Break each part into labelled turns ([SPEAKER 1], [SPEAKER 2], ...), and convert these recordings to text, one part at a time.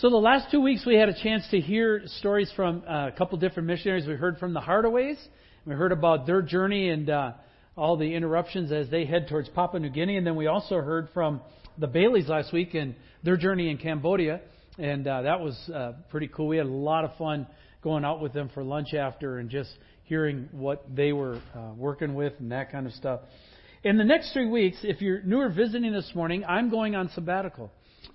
[SPEAKER 1] So the last two weeks we had a chance to hear stories from uh, a couple different missionaries. We heard from the Hardaways. We heard about their journey and uh, all the interruptions as they head towards Papua New Guinea. And then we also heard from the Baileys last week and their journey in Cambodia. And uh, that was uh, pretty cool. We had a lot of fun going out with them for lunch after and just hearing what they were uh, working with and that kind of stuff. In the next three weeks, if you're new or visiting this morning, I'm going on sabbatical.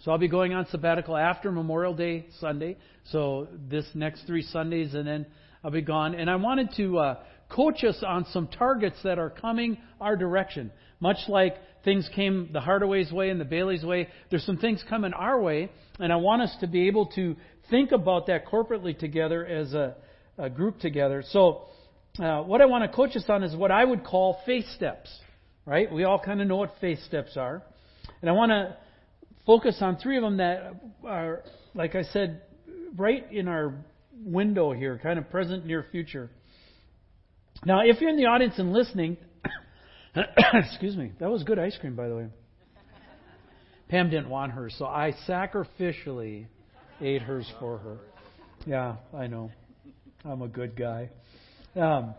[SPEAKER 1] So I'll be going on sabbatical after Memorial Day Sunday. So this next three Sundays, and then I'll be gone. And I wanted to uh, coach us on some targets that are coming our direction. Much like things came the Hardaway's way and the Bailey's way, there's some things coming our way, and I want us to be able to think about that corporately together as a, a group together. So uh, what I want to coach us on is what I would call faith steps. Right? We all kind of know what faith steps are. And I want to focus on three of them that are, like I said, right in our window here, kind of present, near future. Now, if you're in the audience and listening, excuse me, that was good ice cream, by the way. Pam didn't want hers, so I sacrificially ate hers for her. Yeah, I know. I'm a good guy. Um,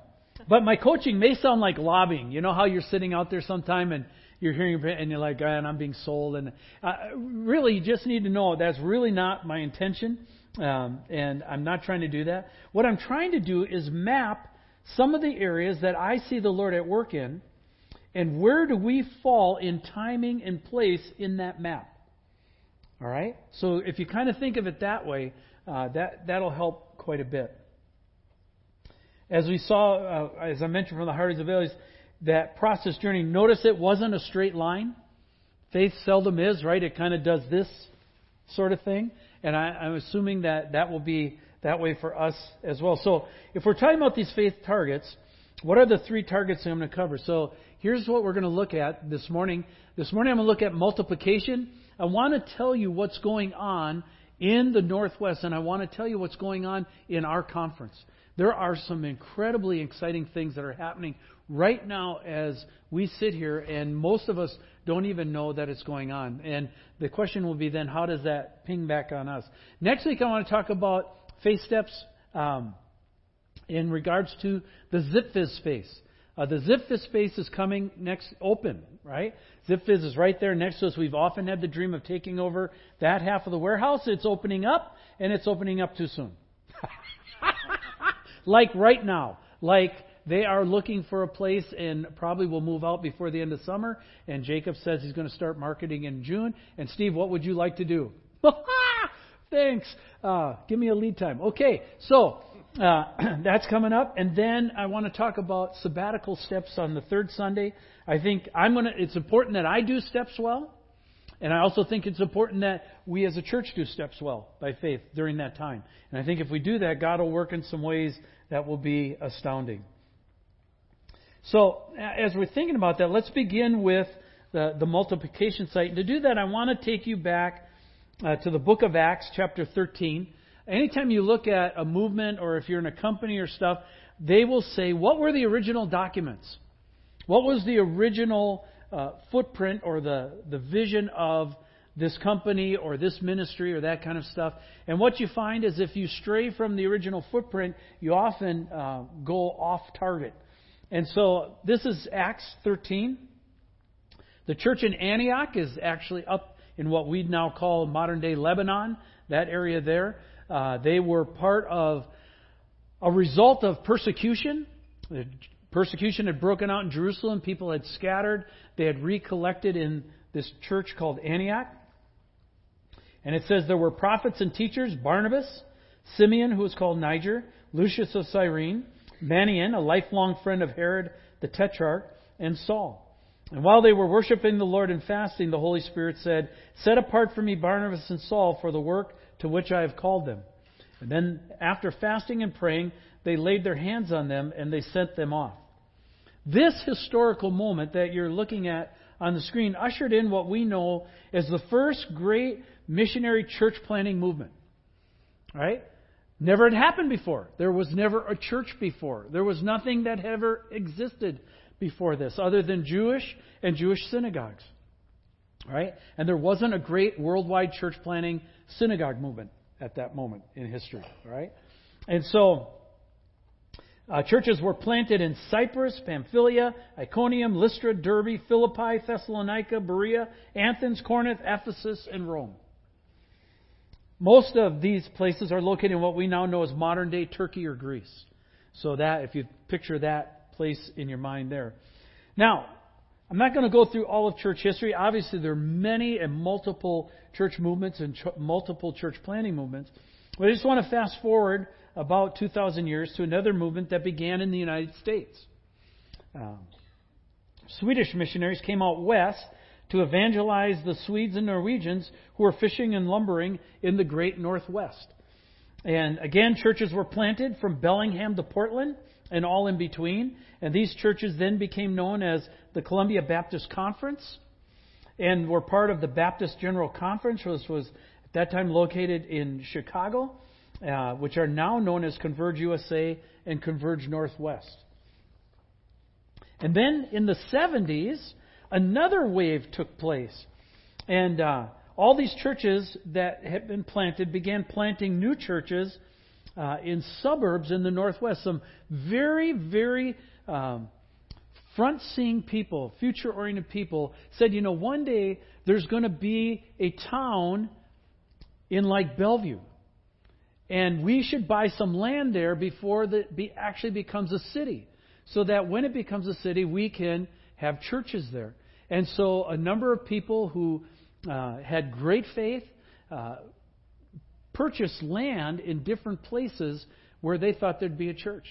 [SPEAKER 1] but my coaching may sound like lobbying. You know how you're sitting out there sometime and you're hearing and you're like, and I'm being sold. And uh, really, you just need to know that's really not my intention, um, and I'm not trying to do that. What I'm trying to do is map some of the areas that I see the Lord at work in, and where do we fall in timing and place in that map. All right. So if you kind of think of it that way, uh, that that'll help quite a bit. As we saw, uh, as I mentioned from the Hardys of Valleys, that process journey, notice it wasn't a straight line. Faith seldom is, right? It kind of does this sort of thing. And I, I'm assuming that that will be that way for us as well. So if we're talking about these faith targets, what are the three targets I'm going to cover? So here's what we're going to look at this morning. This morning I'm going to look at multiplication. I want to tell you what's going on in the Northwest, and I want to tell you what's going on in our conference. There are some incredibly exciting things that are happening right now as we sit here, and most of us don't even know that it's going on. And the question will be then, how does that ping back on us? Next week, I want to talk about face steps um, in regards to the ZipFizz space. Uh, the ZipFizz space is coming next open, right? ZipFizz is right there next to us. We've often had the dream of taking over that half of the warehouse. It's opening up, and it's opening up too soon. Like right now. Like they are looking for a place and probably will move out before the end of summer. And Jacob says he's going to start marketing in June. And Steve, what would you like to do? Thanks. Uh, give me a lead time. Okay, so uh, that's coming up, and then I want to talk about sabbatical steps on the third Sunday. I think I'm gonna. It's important that I do steps well, and I also think it's important that we as a church do steps well by faith during that time. And I think if we do that, God will work in some ways that will be astounding. So, as we're thinking about that, let's begin with the, the multiplication site. And to do that, I want to take you back uh, to the book of Acts, chapter 13. Anytime you look at a movement or if you're in a company or stuff, they will say, What were the original documents? What was the original uh, footprint or the, the vision of this company or this ministry or that kind of stuff. And what you find is if you stray from the original footprint, you often uh, go off target. And so this is Acts 13. The church in Antioch is actually up in what we'd now call modern day Lebanon, that area there. Uh, they were part of a result of persecution. The persecution had broken out in Jerusalem. People had scattered. They had recollected in this church called Antioch. And it says there were prophets and teachers Barnabas, Simeon, who was called Niger, Lucius of Cyrene, Manaen, a lifelong friend of Herod the Tetrarch, and Saul. And while they were worshiping the Lord and fasting, the Holy Spirit said, Set apart for me Barnabas and Saul for the work to which I have called them. And then, after fasting and praying, they laid their hands on them and they sent them off. This historical moment that you're looking at on the screen ushered in what we know as the first great missionary church planting movement. Right? Never had happened before. There was never a church before. There was nothing that ever existed before this other than Jewish and Jewish synagogues. Right? And there wasn't a great worldwide church planting synagogue movement at that moment in history. Right? And so, uh, churches were planted in Cyprus, Pamphylia, Iconium, Lystra, Derbe, Philippi, Thessalonica, Berea, Athens, Corinth, Ephesus, and Rome. Most of these places are located in what we now know as modern day Turkey or Greece. So that, if you picture that place in your mind there. Now, I'm not going to go through all of church history. Obviously, there are many and multiple church movements and ch- multiple church planting movements. But I just want to fast forward about 2,000 years to another movement that began in the United States. Um, Swedish missionaries came out west to evangelize the Swedes and Norwegians who were fishing and lumbering in the great Northwest. And again, churches were planted from Bellingham to Portland and all in between. And these churches then became known as the Columbia Baptist Conference and were part of the Baptist General Conference, which was at that time located in Chicago, uh, which are now known as Converge USA and Converge Northwest. And then in the 70s, another wave took place. And uh, all these churches that had been planted began planting new churches uh, in suburbs in the Northwest. Some very, very um, front seeing people, future oriented people, said, you know, one day there's going to be a town in like Bellevue. And we should buy some land there before it be, actually becomes a city. So that when it becomes a city, we can have churches there. And so a number of people who uh, had great faith uh, purchased land in different places where they thought there'd be a church.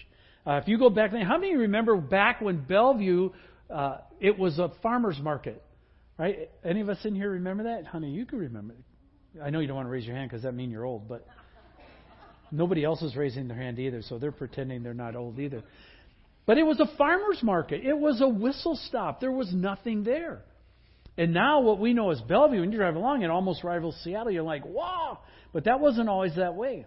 [SPEAKER 1] Uh, if you go back, how many remember back when Bellevue, uh, it was a farmer's market, right? Any of us in here remember that? Honey, you can remember. I know you don't want to raise your hand because that means you're old, but nobody else is raising their hand either, so they're pretending they're not old either. But it was a farmer's market. It was a whistle stop. There was nothing there. And now what we know as Bellevue, when you drive along, it almost rivals Seattle. You're like, wow! But that wasn't always that way.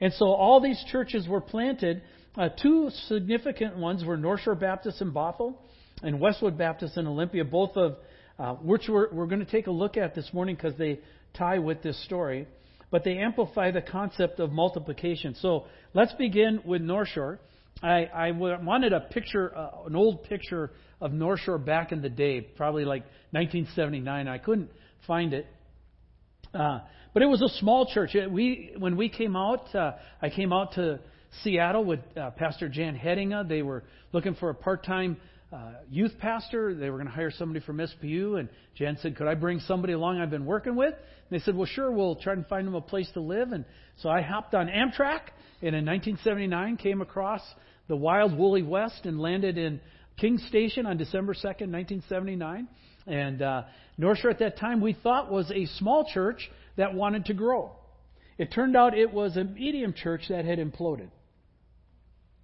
[SPEAKER 1] And so all these churches were planted. Uh, two significant ones were North Shore Baptist in Bothell and Westwood Baptist in Olympia, both of uh, which we're, we're going to take a look at this morning because they tie with this story. But they amplify the concept of multiplication. So let's begin with North Shore. I, I wanted a picture, uh, an old picture of North Shore back in the day, probably like 1979. I couldn't find it. Uh, but it was a small church. We, when we came out, uh, I came out to Seattle with uh, Pastor Jan Hettinga. They were looking for a part-time uh, youth pastor. They were going to hire somebody from SPU, and Jan said, "Could I bring somebody along I've been working with?" And they said, "Well, sure. We'll try and find them a place to live." And so I hopped on Amtrak, and in 1979 came across the wild woolly west and landed in King Station on December 2nd, 1979. And uh, North Shore at that time we thought was a small church that wanted to grow. It turned out it was a medium church that had imploded.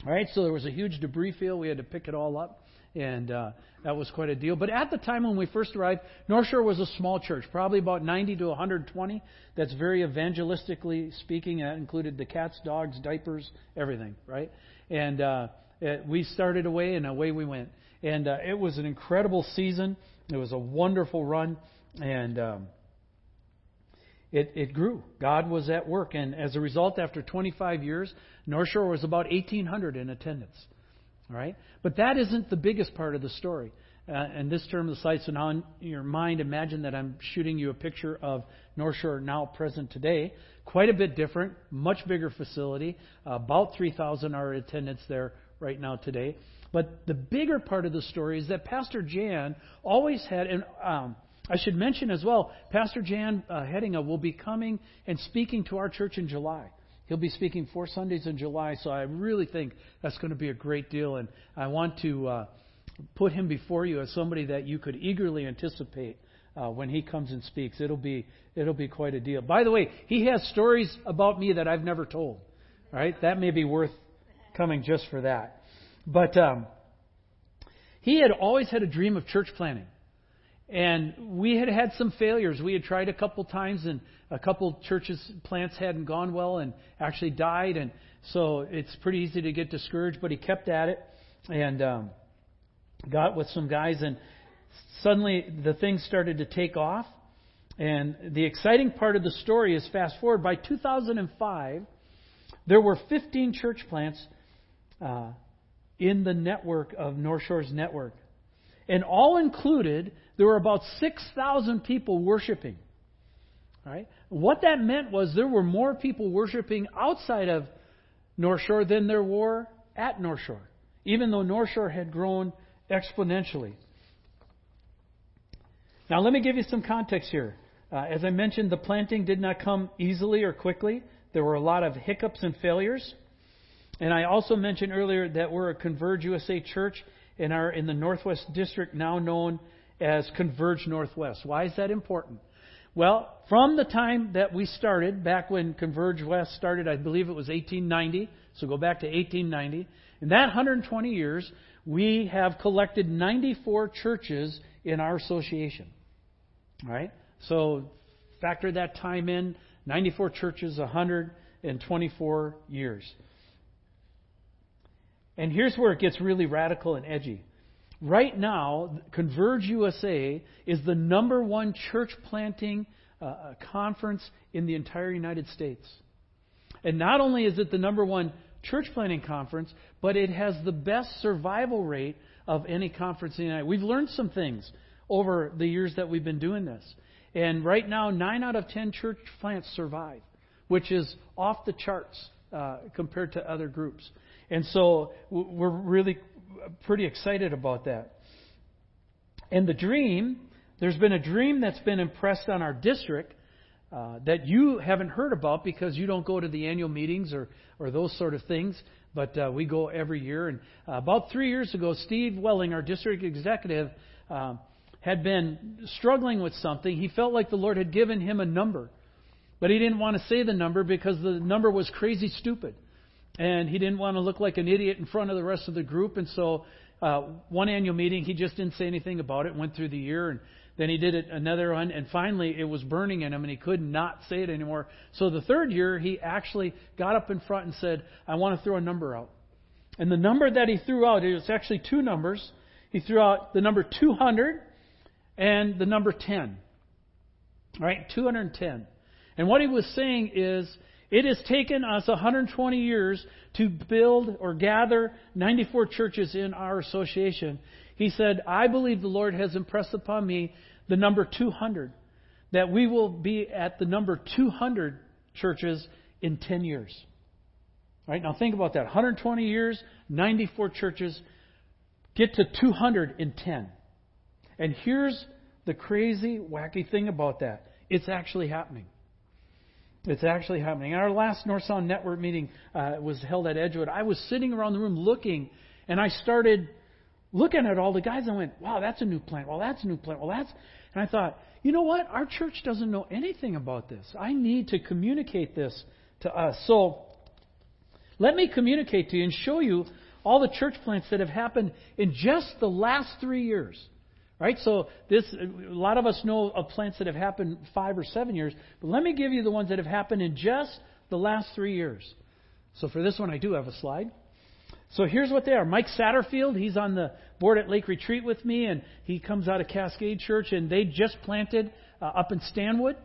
[SPEAKER 1] All right, so there was a huge debris field. We had to pick it all up, and uh, that was quite a deal. But at the time when we first arrived, North Shore was a small church, probably about 90 to 120. That's very evangelistically speaking. That included the cats, dogs, diapers, everything, right? And uh, it, we started away, and away we went. And uh, it was an incredible season. It was a wonderful run, and um, it, it grew. God was at work, and as a result, after 25 years, North Shore was about 1,800 in attendance. All right, but that isn't the biggest part of the story. Uh, and this term the site, so now in your mind, imagine that I'm shooting you a picture of North Shore now present today. Quite a bit different, much bigger facility. Uh, about 3,000 are in attendance there right now today. But the bigger part of the story is that Pastor Jan always had, and um, I should mention as well, Pastor Jan uh, Hettinga will be coming and speaking to our church in July. He'll be speaking four Sundays in July, so I really think that's going to be a great deal. And I want to uh, put him before you as somebody that you could eagerly anticipate uh, when he comes and speaks. It'll be it'll be quite a deal. By the way, he has stories about me that I've never told. Right, that may be worth coming just for that. But um, he had always had a dream of church planting. And we had had some failures. We had tried a couple times, and a couple churches plants hadn't gone well and actually died. And so it's pretty easy to get discouraged. But he kept at it and um, got with some guys. And suddenly the thing started to take off. And the exciting part of the story is fast forward. By 2005, there were 15 church plants uh, in the network of North Shore's network. And all included, there were about 6,000 people worshiping. Right? What that meant was there were more people worshiping outside of North Shore than there were at North Shore, even though North Shore had grown exponentially. Now, let me give you some context here. Uh, as I mentioned, the planting did not come easily or quickly. There were a lot of hiccups and failures. And I also mentioned earlier that we're a Converge USA church and are in the Northwest District, now known as Converge Northwest. Why is that important? Well, from the time that we started, back when Converge West started, I believe it was 1890. So go back to 1890. In that 120 years, we have collected 94 churches in our association. All right? So factor that time in 94 churches, 124 years. And here's where it gets really radical and edgy. Right now, Converge USA is the number one church planting uh, conference in the entire United States. And not only is it the number one church planting conference, but it has the best survival rate of any conference in the United We've learned some things over the years that we've been doing this. And right now, 9 out of 10 church plants survive, which is off the charts uh, compared to other groups. And so we're really pretty excited about that. And the dream, there's been a dream that's been impressed on our district uh, that you haven't heard about because you don't go to the annual meetings or, or those sort of things. But uh, we go every year. And uh, about three years ago, Steve Welling, our district executive, uh, had been struggling with something. He felt like the Lord had given him a number. But he didn't want to say the number because the number was crazy stupid and he didn't want to look like an idiot in front of the rest of the group. And so, uh, one annual meeting, he just didn't say anything about it. Went through the year, and then he did it another one, and finally it was burning in him, and he could not say it anymore. So the third year, he actually got up in front and said, "I want to throw a number out." And the number that he threw out, it was actually two numbers. He threw out the number 200 and the number 10. All right, 210. And what he was saying is it has taken us 120 years to build or gather 94 churches in our association. He said, I believe the Lord has impressed upon me the number 200, that we will be at the number 200 churches in 10 years. All right, now think about that. 120 years, 94 churches, get to 200 in 10. And here's the crazy, wacky thing about that it's actually happening. It's actually happening. Our last North Sound Network meeting uh, was held at Edgewood. I was sitting around the room looking, and I started looking at all the guys. and went, "Wow, that's a new plant. Well, that's a new plant. Well, that's." And I thought, you know what? Our church doesn't know anything about this. I need to communicate this to us. So, let me communicate to you and show you all the church plants that have happened in just the last three years. Right? So this a lot of us know of plants that have happened five or seven years, but let me give you the ones that have happened in just the last three years. So for this one I do have a slide. So here's what they are. Mike Satterfield, he's on the board at Lake Retreat with me, and he comes out of Cascade Church, and they just planted uh, up in Stanwood.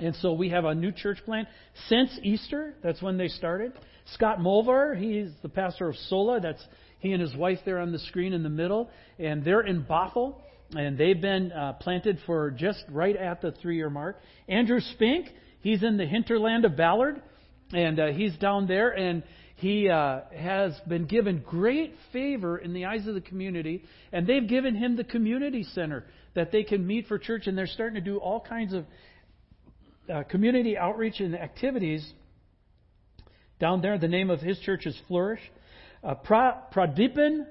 [SPEAKER 1] And so we have a new church plant since Easter. That's when they started. Scott Mulvar, he's the pastor of Sola. That's he and his wife there on the screen in the middle, and they're in Bothell, and they've been uh, planted for just right at the three-year mark. Andrew Spink, he's in the hinterland of Ballard, and uh, he's down there, and he uh, has been given great favor in the eyes of the community, and they've given him the community center that they can meet for church, and they're starting to do all kinds of uh, community outreach and activities down there. The name of his church is Flourish. Uh, pra, Pradipan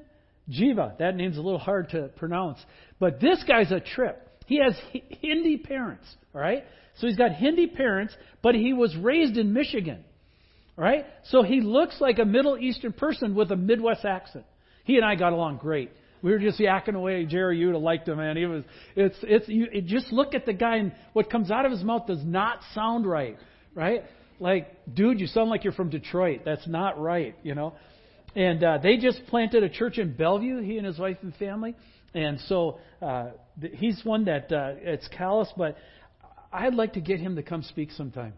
[SPEAKER 1] Jiva. That name's a little hard to pronounce. But this guy's a trip. He has Hindi parents, all right? So he's got Hindi parents, but he was raised in Michigan, right? So he looks like a Middle Eastern person with a Midwest accent. He and I got along great. We were just yakking away. Jerry, have liked him, man. He was. It's. It's. You it just look at the guy, and what comes out of his mouth does not sound right, right? Like, dude, you sound like you're from Detroit. That's not right, you know. And uh, they just planted a church in Bellevue, he and his wife and family. And so uh, he's one that uh, it's callous, but I'd like to get him to come speak sometime.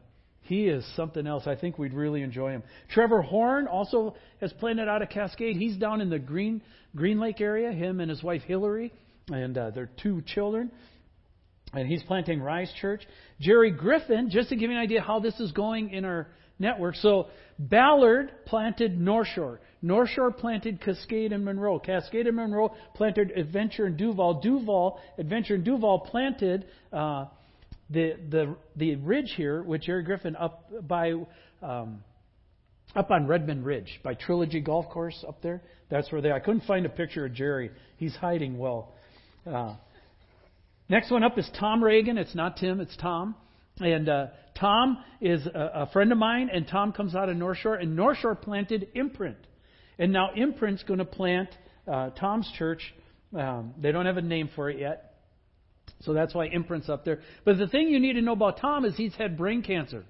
[SPEAKER 1] He is something else. I think we'd really enjoy him. Trevor Horn also has planted out of Cascade. He's down in the Green Green Lake area. Him and his wife Hillary, and uh, their two children. And he's planting Rise Church. Jerry Griffin, just to give you an idea how this is going in our network. So Ballard planted North Shore. North Shore planted Cascade and Monroe. Cascade and Monroe planted Adventure and Duvall. Duvall, Adventure and Duvall planted uh, the the the ridge here with Jerry Griffin up by um, up on Redmond Ridge by Trilogy Golf Course up there. That's where they. I couldn't find a picture of Jerry. He's hiding well. Uh, next one up is Tom Reagan. It's not Tim. It's Tom. And uh, Tom is a, a friend of mine, and Tom comes out of North Shore, and North Shore planted Imprint, and now Imprint's going to plant uh, Tom's church. Um, they don't have a name for it yet, so that's why Imprint's up there. But the thing you need to know about Tom is he's had brain cancer.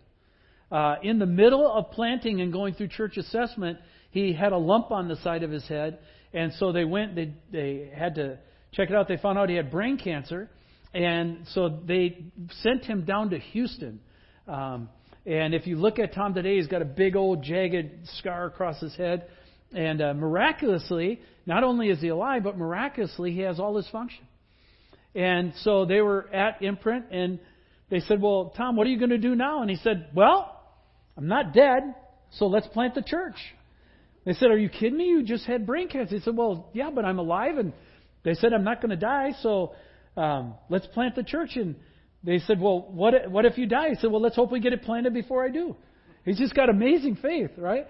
[SPEAKER 1] Uh, in the middle of planting and going through church assessment, he had a lump on the side of his head, and so they went. They they had to check it out. They found out he had brain cancer, and so they sent him down to Houston. Um, and if you look at Tom today, he's got a big old jagged scar across his head. And uh, miraculously, not only is he alive, but miraculously, he has all his function. And so they were at Imprint, and they said, Well, Tom, what are you going to do now? And he said, Well, I'm not dead, so let's plant the church. They said, Are you kidding me? You just had brain cancer. He said, Well, yeah, but I'm alive. And they said, I'm not going to die, so um, let's plant the church. And they said, Well, what, what if you die? He said, Well, let's hope we get it planted before I do. He's just got amazing faith, right?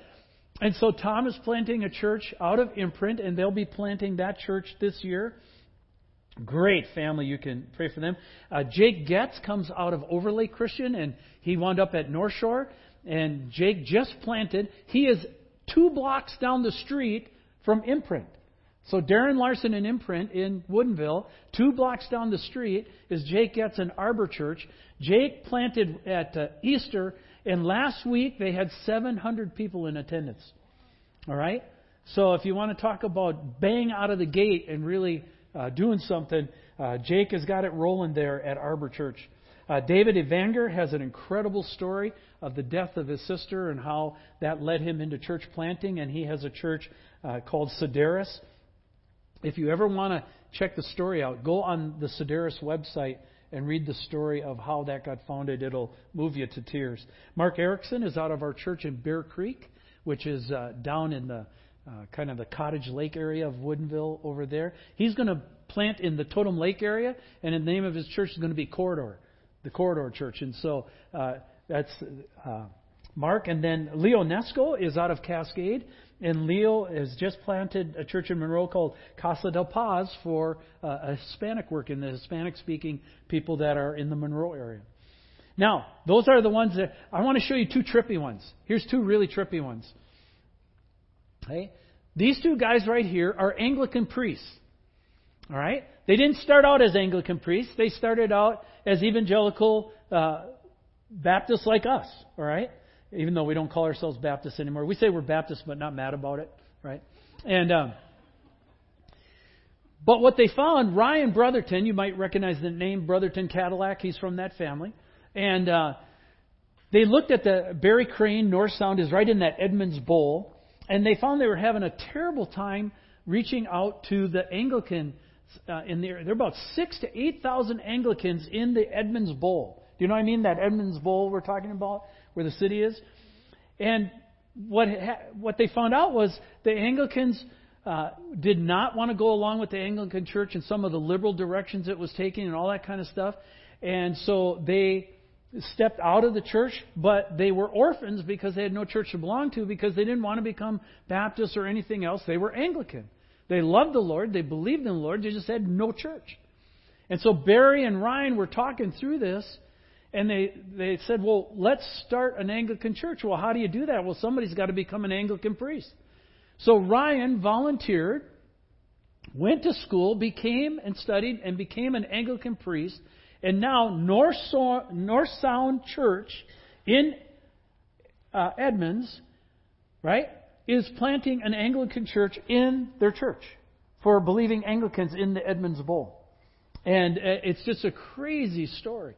[SPEAKER 1] And so Tom is planting a church out of imprint, and they'll be planting that church this year. Great family. You can pray for them. Uh, Jake Getz comes out of Overlake Christian, and he wound up at North Shore. And Jake just planted. He is two blocks down the street from Imprint. So Darren Larson and Imprint in Woodinville, two blocks down the street, is Jake Getz and Arbor Church. Jake planted at uh, Easter, and last week they had 700 people in attendance. All right? So if you want to talk about bang out of the gate and really uh, doing something. Uh, Jake has got it rolling there at Arbor Church. Uh, David Evanger has an incredible story of the death of his sister and how that led him into church planting, and he has a church uh, called Sedaris. If you ever want to check the story out, go on the Sedaris website and read the story of how that got founded. It'll move you to tears. Mark Erickson is out of our church in Bear Creek, which is uh, down in the uh, kind of the Cottage Lake area of Woodinville over there. He's going to plant in the Totem Lake area, and the name of his church is going to be Corridor, the Corridor Church. And so uh, that's uh, Mark. And then Leo Nesco is out of Cascade, and Leo has just planted a church in Monroe called Casa del Paz for uh, a Hispanic work in the Hispanic speaking people that are in the Monroe area. Now, those are the ones that I want to show you two trippy ones. Here's two really trippy ones. Okay? These two guys right here are Anglican priests. All right? They didn't start out as Anglican priests. They started out as evangelical uh, Baptists like us. All right? Even though we don't call ourselves Baptists anymore. We say we're Baptists, but not mad about it. Right? And. Um, but what they found, Ryan Brotherton, you might recognize the name Brotherton Cadillac. He's from that family. And uh, they looked at the Barry Crane North Sound is right in that Edmonds Bowl and they found they were having a terrible time reaching out to the Anglican. Uh, in the, there are about six to eight thousand Anglicans in the Edmonds Bowl. Do you know what I mean? That Edmonds Bowl we're talking about, where the city is. And what ha- what they found out was the Anglicans uh, did not want to go along with the Anglican Church and some of the liberal directions it was taking and all that kind of stuff. And so they stepped out of the church, but they were orphans because they had no church to belong to because they didn't want to become Baptists or anything else. They were Anglican. They loved the Lord, they believed in the Lord, they just had no church. And so Barry and Ryan were talking through this, and they, they said, Well, let's start an Anglican church. Well, how do you do that? Well, somebody's got to become an Anglican priest. So Ryan volunteered, went to school, became and studied, and became an Anglican priest and now North, so- North Sound Church in uh, Edmonds, right, is planting an Anglican church in their church. for believing Anglicans in the Edmonds Bowl. And uh, it's just a crazy story.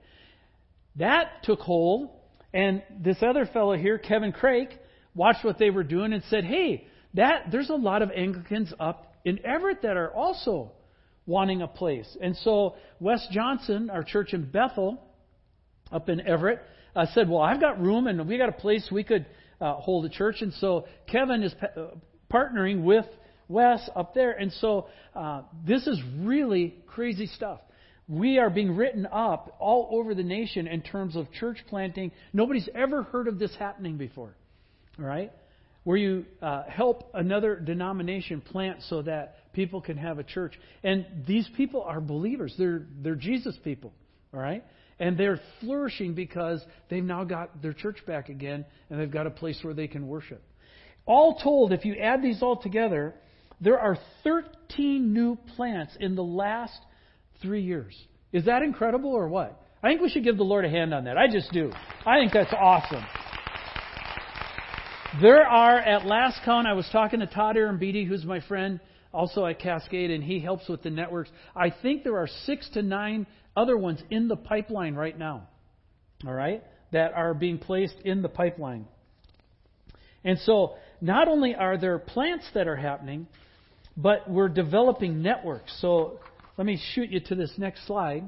[SPEAKER 1] That took hold, and this other fellow here, Kevin Craik, watched what they were doing and said, "Hey, that there's a lot of Anglicans up in Everett that are also wanting a place." And so Wes Johnson, our church in Bethel, up in Everett, uh, said, "Well, I've got room, and we got a place we could uh, hold a church." And so Kevin is pa- uh, partnering with Wes up there, and so uh, this is really crazy stuff we are being written up all over the nation in terms of church planting. Nobody's ever heard of this happening before. Right? Where you uh, help another denomination plant so that people can have a church. And these people are believers. They're, they're Jesus people. All right? And they're flourishing because they've now got their church back again and they've got a place where they can worship. All told, if you add these all together, there are 13 new plants in the last Three years. Is that incredible or what? I think we should give the Lord a hand on that. I just do. I think that's awesome. There are, at last count, I was talking to Todd Arambidi, who's my friend, also at Cascade, and he helps with the networks. I think there are six to nine other ones in the pipeline right now. All right? That are being placed in the pipeline. And so, not only are there plants that are happening, but we're developing networks. So, let me shoot you to this next slide.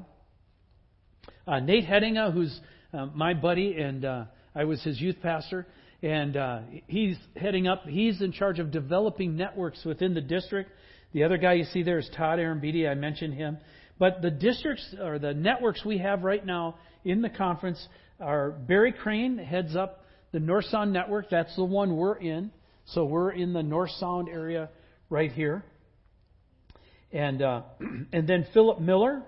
[SPEAKER 1] Uh, Nate Hettinga, who's uh, my buddy, and uh, I was his youth pastor, and uh, he's heading up. He's in charge of developing networks within the district. The other guy you see there is Todd Arambidi. I mentioned him. But the districts or the networks we have right now in the conference are Barry Crane heads up the North Sound Network. That's the one we're in. So we're in the North Sound area right here. And, uh, and then Philip Miller,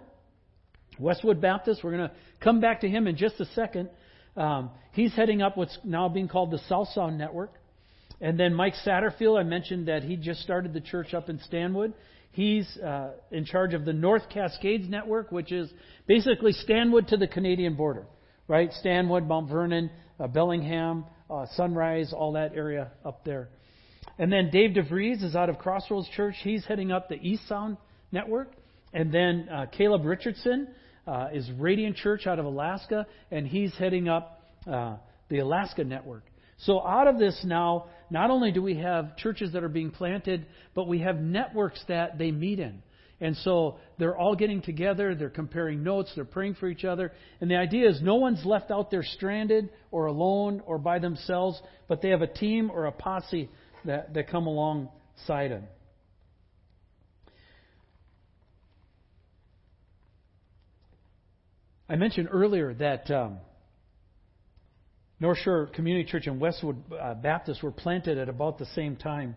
[SPEAKER 1] Westwood Baptist. We're going to come back to him in just a second. Um, he's heading up what's now being called the South Sound Network. And then Mike Satterfield, I mentioned that he just started the church up in Stanwood. He's uh, in charge of the North Cascades Network, which is basically Stanwood to the Canadian border, right? Stanwood, Mount Vernon, uh, Bellingham, uh, Sunrise, all that area up there. And then Dave DeVries is out of Crossroads Church. He's heading up the East Sound Network. And then uh, Caleb Richardson uh, is Radiant Church out of Alaska, and he's heading up uh, the Alaska Network. So out of this now, not only do we have churches that are being planted, but we have networks that they meet in. And so they're all getting together, they're comparing notes, they're praying for each other. And the idea is no one's left out there stranded or alone or by themselves, but they have a team or a posse that, that come alongside him. I mentioned earlier that um, North Shore Community Church and Westwood uh, Baptist were planted at about the same time.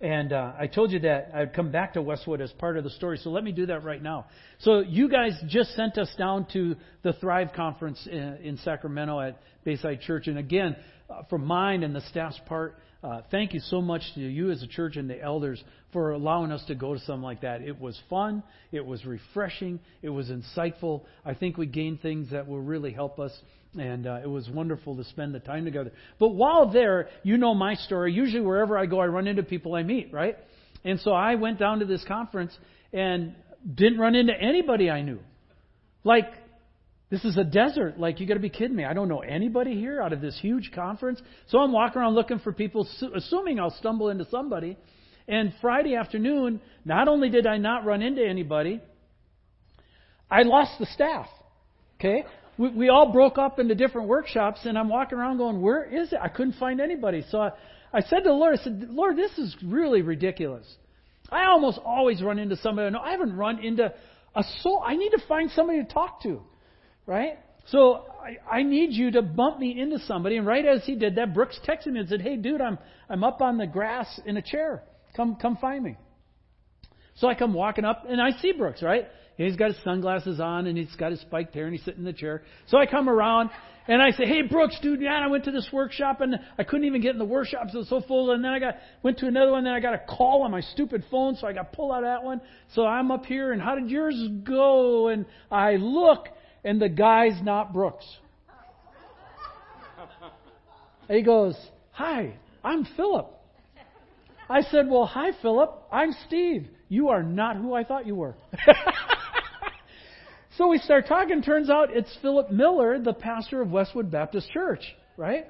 [SPEAKER 1] And uh, I told you that I'd come back to Westwood as part of the story, so let me do that right now. So you guys just sent us down to the Thrive Conference in, in Sacramento at Bayside Church, and again, uh, from mine and the staff's part, uh, thank you so much to you as a church and the elders for allowing us to go to something like that. It was fun. It was refreshing. It was insightful. I think we gained things that will really help us. And uh, it was wonderful to spend the time together. But while there, you know my story. Usually, wherever I go, I run into people I meet, right? And so I went down to this conference and didn't run into anybody I knew. Like, this is a desert. Like, you got to be kidding me. I don't know anybody here out of this huge conference. So I'm walking around looking for people, assuming I'll stumble into somebody. And Friday afternoon, not only did I not run into anybody, I lost the staff. Okay? We, we all broke up into different workshops, and I'm walking around going, Where is it? I couldn't find anybody. So I, I said to the Lord, I said, Lord, this is really ridiculous. I almost always run into somebody I know. I haven't run into a soul. I need to find somebody to talk to. Right? So I, I need you to bump me into somebody. And right as he did that, Brooks texted me and said, Hey, dude, I'm, I'm up on the grass in a chair. Come, come find me. So I come walking up and I see Brooks, right? he's got his sunglasses on and he's got his spiked hair and he's sitting in the chair. So I come around and I say, Hey Brooks, dude, man, I went to this workshop and I couldn't even get in the workshop, so it was so full. And then I got went to another one, then I got a call on my stupid phone, so I got pulled out of that one. So I'm up here and how did yours go? And I look and the guy's not Brooks. He goes, Hi, I'm Philip. I said, Well, hi, Philip. I'm Steve. You are not who I thought you were. so we start talking. Turns out it's Philip Miller, the pastor of Westwood Baptist Church, right?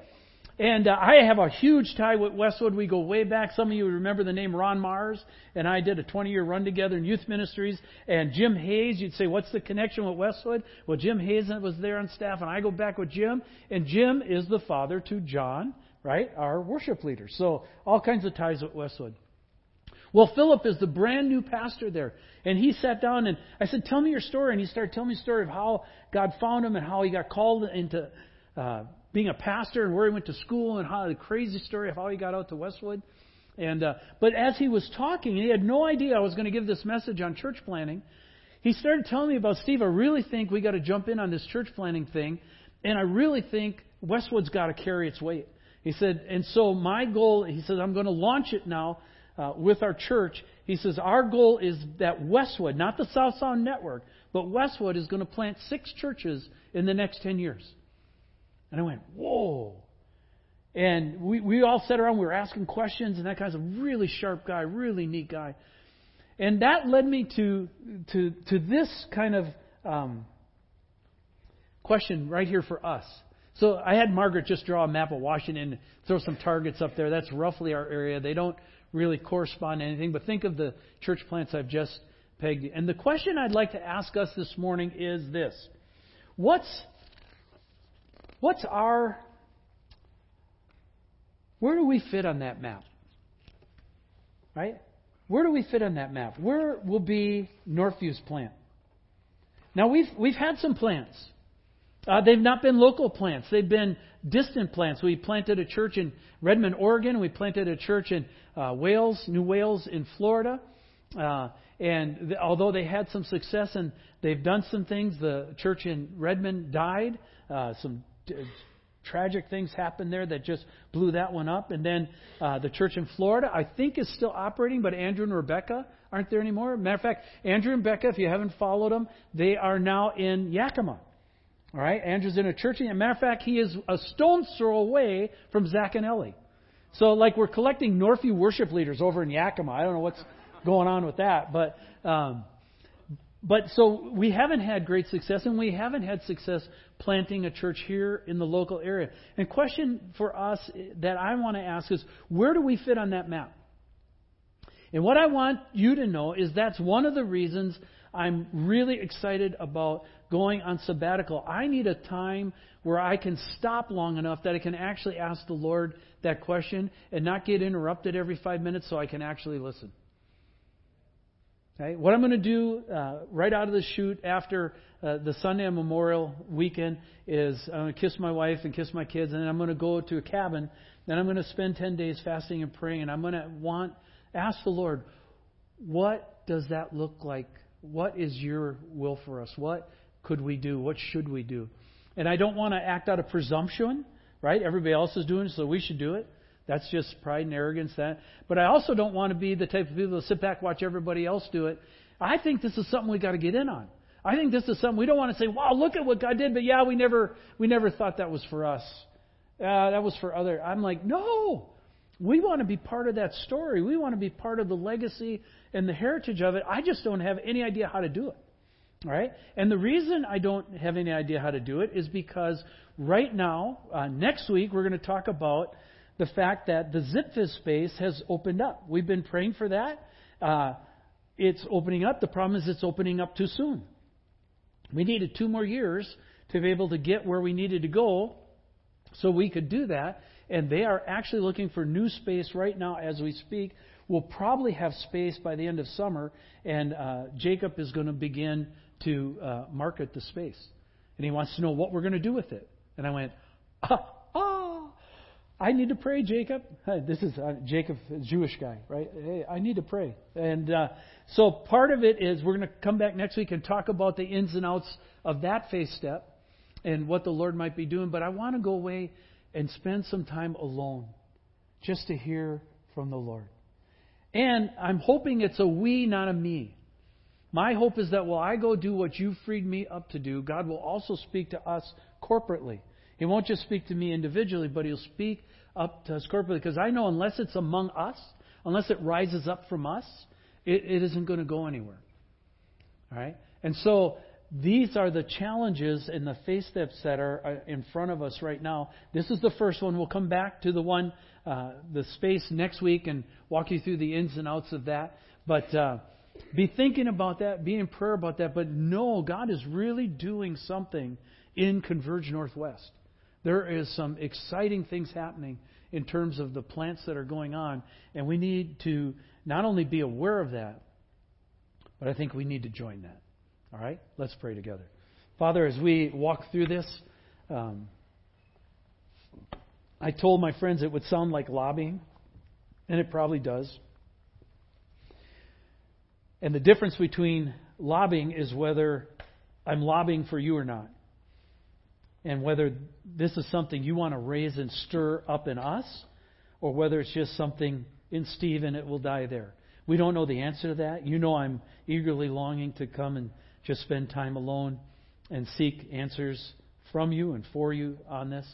[SPEAKER 1] And uh, I have a huge tie with Westwood. We go way back. Some of you remember the name Ron Mars, and I did a 20 year run together in youth ministries. And Jim Hayes, you'd say, what's the connection with Westwood? Well, Jim Hayes was there on staff, and I go back with Jim. And Jim is the father to John, right? Our worship leader. So all kinds of ties with Westwood. Well, Philip is the brand new pastor there. And he sat down and I said, Tell me your story. And he started telling me the story of how God found him and how he got called into uh, being a pastor and where he went to school and how the crazy story of how he got out to Westwood. And uh, but as he was talking, and he had no idea I was going to give this message on church planning. He started telling me about Steve. I really think we got to jump in on this church planning thing, and I really think Westwood's got to carry its weight. He said, and so my goal, he says, I'm going to launch it now uh, with our church. He says, our goal is that Westwood, not the South Sound Network, but Westwood is going to plant six churches in the next 10 years. And I went, whoa. And we, we all sat around, we were asking questions, and that guy's a really sharp guy, really neat guy. And that led me to, to, to this kind of um, question right here for us. So I had Margaret just draw a map of Washington, throw some targets up there. That's roughly our area. They don't really correspond to anything, but think of the church plants I've just pegged. And the question I'd like to ask us this morning is this What's What's our. Where do we fit on that map? Right? Where do we fit on that map? Where will be Northview's plant? Now, we've, we've had some plants. Uh, they've not been local plants. They've been distant plants. We planted a church in Redmond, Oregon. We planted a church in uh, Wales, New Wales, in Florida. Uh, and th- although they had some success and they've done some things, the church in Redmond died. Uh, some tragic things happened there that just blew that one up. And then uh, the church in Florida, I think, is still operating, but Andrew and Rebecca aren't there anymore. Matter of fact, Andrew and Becca, if you haven't followed them, they are now in Yakima. All right, Andrew's in a church. And matter of fact, he is a stone's throw away from Zach and Ellie. So, like, we're collecting Northview worship leaders over in Yakima. I don't know what's going on with that, but um, but so we haven't had great success, and we haven't had success planting a church here in the local area. And question for us that I want to ask is, where do we fit on that map? And what I want you to know is that's one of the reasons I'm really excited about going on sabbatical. I need a time where I can stop long enough that I can actually ask the Lord that question and not get interrupted every five minutes so I can actually listen. Okay? What I'm going to do uh, right out of the chute after uh, the Sunday Memorial weekend is I'm going to kiss my wife and kiss my kids, and then I'm going to go to a cabin. Then I'm going to spend 10 days fasting and praying, and I'm going to want ask the Lord, what does that look like? What is your will for us? What could we do? What should we do? And I don't want to act out of presumption, right? Everybody else is doing it, so we should do it. That's just pride and arrogance. That, but I also don't want to be the type of people that sit back, watch everybody else do it. I think this is something we got to get in on. I think this is something we don't want to say, "Wow, look at what God did," but yeah, we never we never thought that was for us. Uh, that was for other. I'm like, no, we want to be part of that story. We want to be part of the legacy and the heritage of it. I just don't have any idea how to do it. All right? And the reason I don't have any idea how to do it is because right now, uh, next week, we're going to talk about the fact that the ZipFizz space has opened up. We've been praying for that. Uh, it's opening up. The problem is it's opening up too soon. We needed two more years to be able to get where we needed to go so we could do that. And they are actually looking for new space right now as we speak. We'll probably have space by the end of summer, and uh, Jacob is going to begin to uh, market the space. And he wants to know what we're going to do with it. And I went, ah, I need to pray, Jacob. This is uh, Jacob, Jewish guy, right? Hey, I need to pray. And uh, so part of it is we're going to come back next week and talk about the ins and outs of that faith step and what the Lord might be doing. But I want to go away and spend some time alone just to hear from the Lord. And I'm hoping it's a we, not a me. My hope is that while I go do what you freed me up to do, God will also speak to us corporately. He won't just speak to me individually, but he'll speak up to us corporately. Because I know unless it's among us, unless it rises up from us, it, it isn't going to go anywhere. All right? And so these are the challenges and the face steps that are uh, in front of us right now. This is the first one. We'll come back to the one, uh, the space next week and walk you through the ins and outs of that. But uh, be thinking about that, be in prayer about that. But know God is really doing something in Converge Northwest. There is some exciting things happening in terms of the plants that are going on, and we need to not only be aware of that, but I think we need to join that. All right? Let's pray together. Father, as we walk through this, um, I told my friends it would sound like lobbying, and it probably does. And the difference between lobbying is whether I'm lobbying for you or not. And whether this is something you want to raise and stir up in us, or whether it's just something in Steve and it will die there. We don't know the answer to that. You know I'm eagerly longing to come and just spend time alone and seek answers from you and for you on this.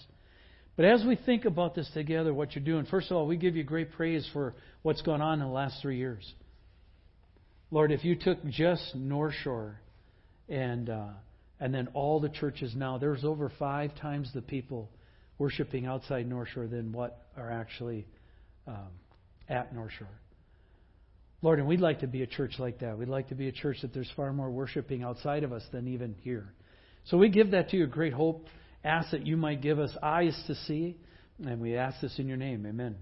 [SPEAKER 1] But as we think about this together, what you're doing, first of all, we give you great praise for what's gone on in the last three years. Lord, if you took just North Shore and uh, and then all the churches now, there's over five times the people worshiping outside North Shore than what are actually um, at North Shore. Lord, and we'd like to be a church like that. We'd like to be a church that there's far more worshiping outside of us than even here. So we give that to you, a great hope. Ask that you might give us eyes to see, and we ask this in your name. Amen.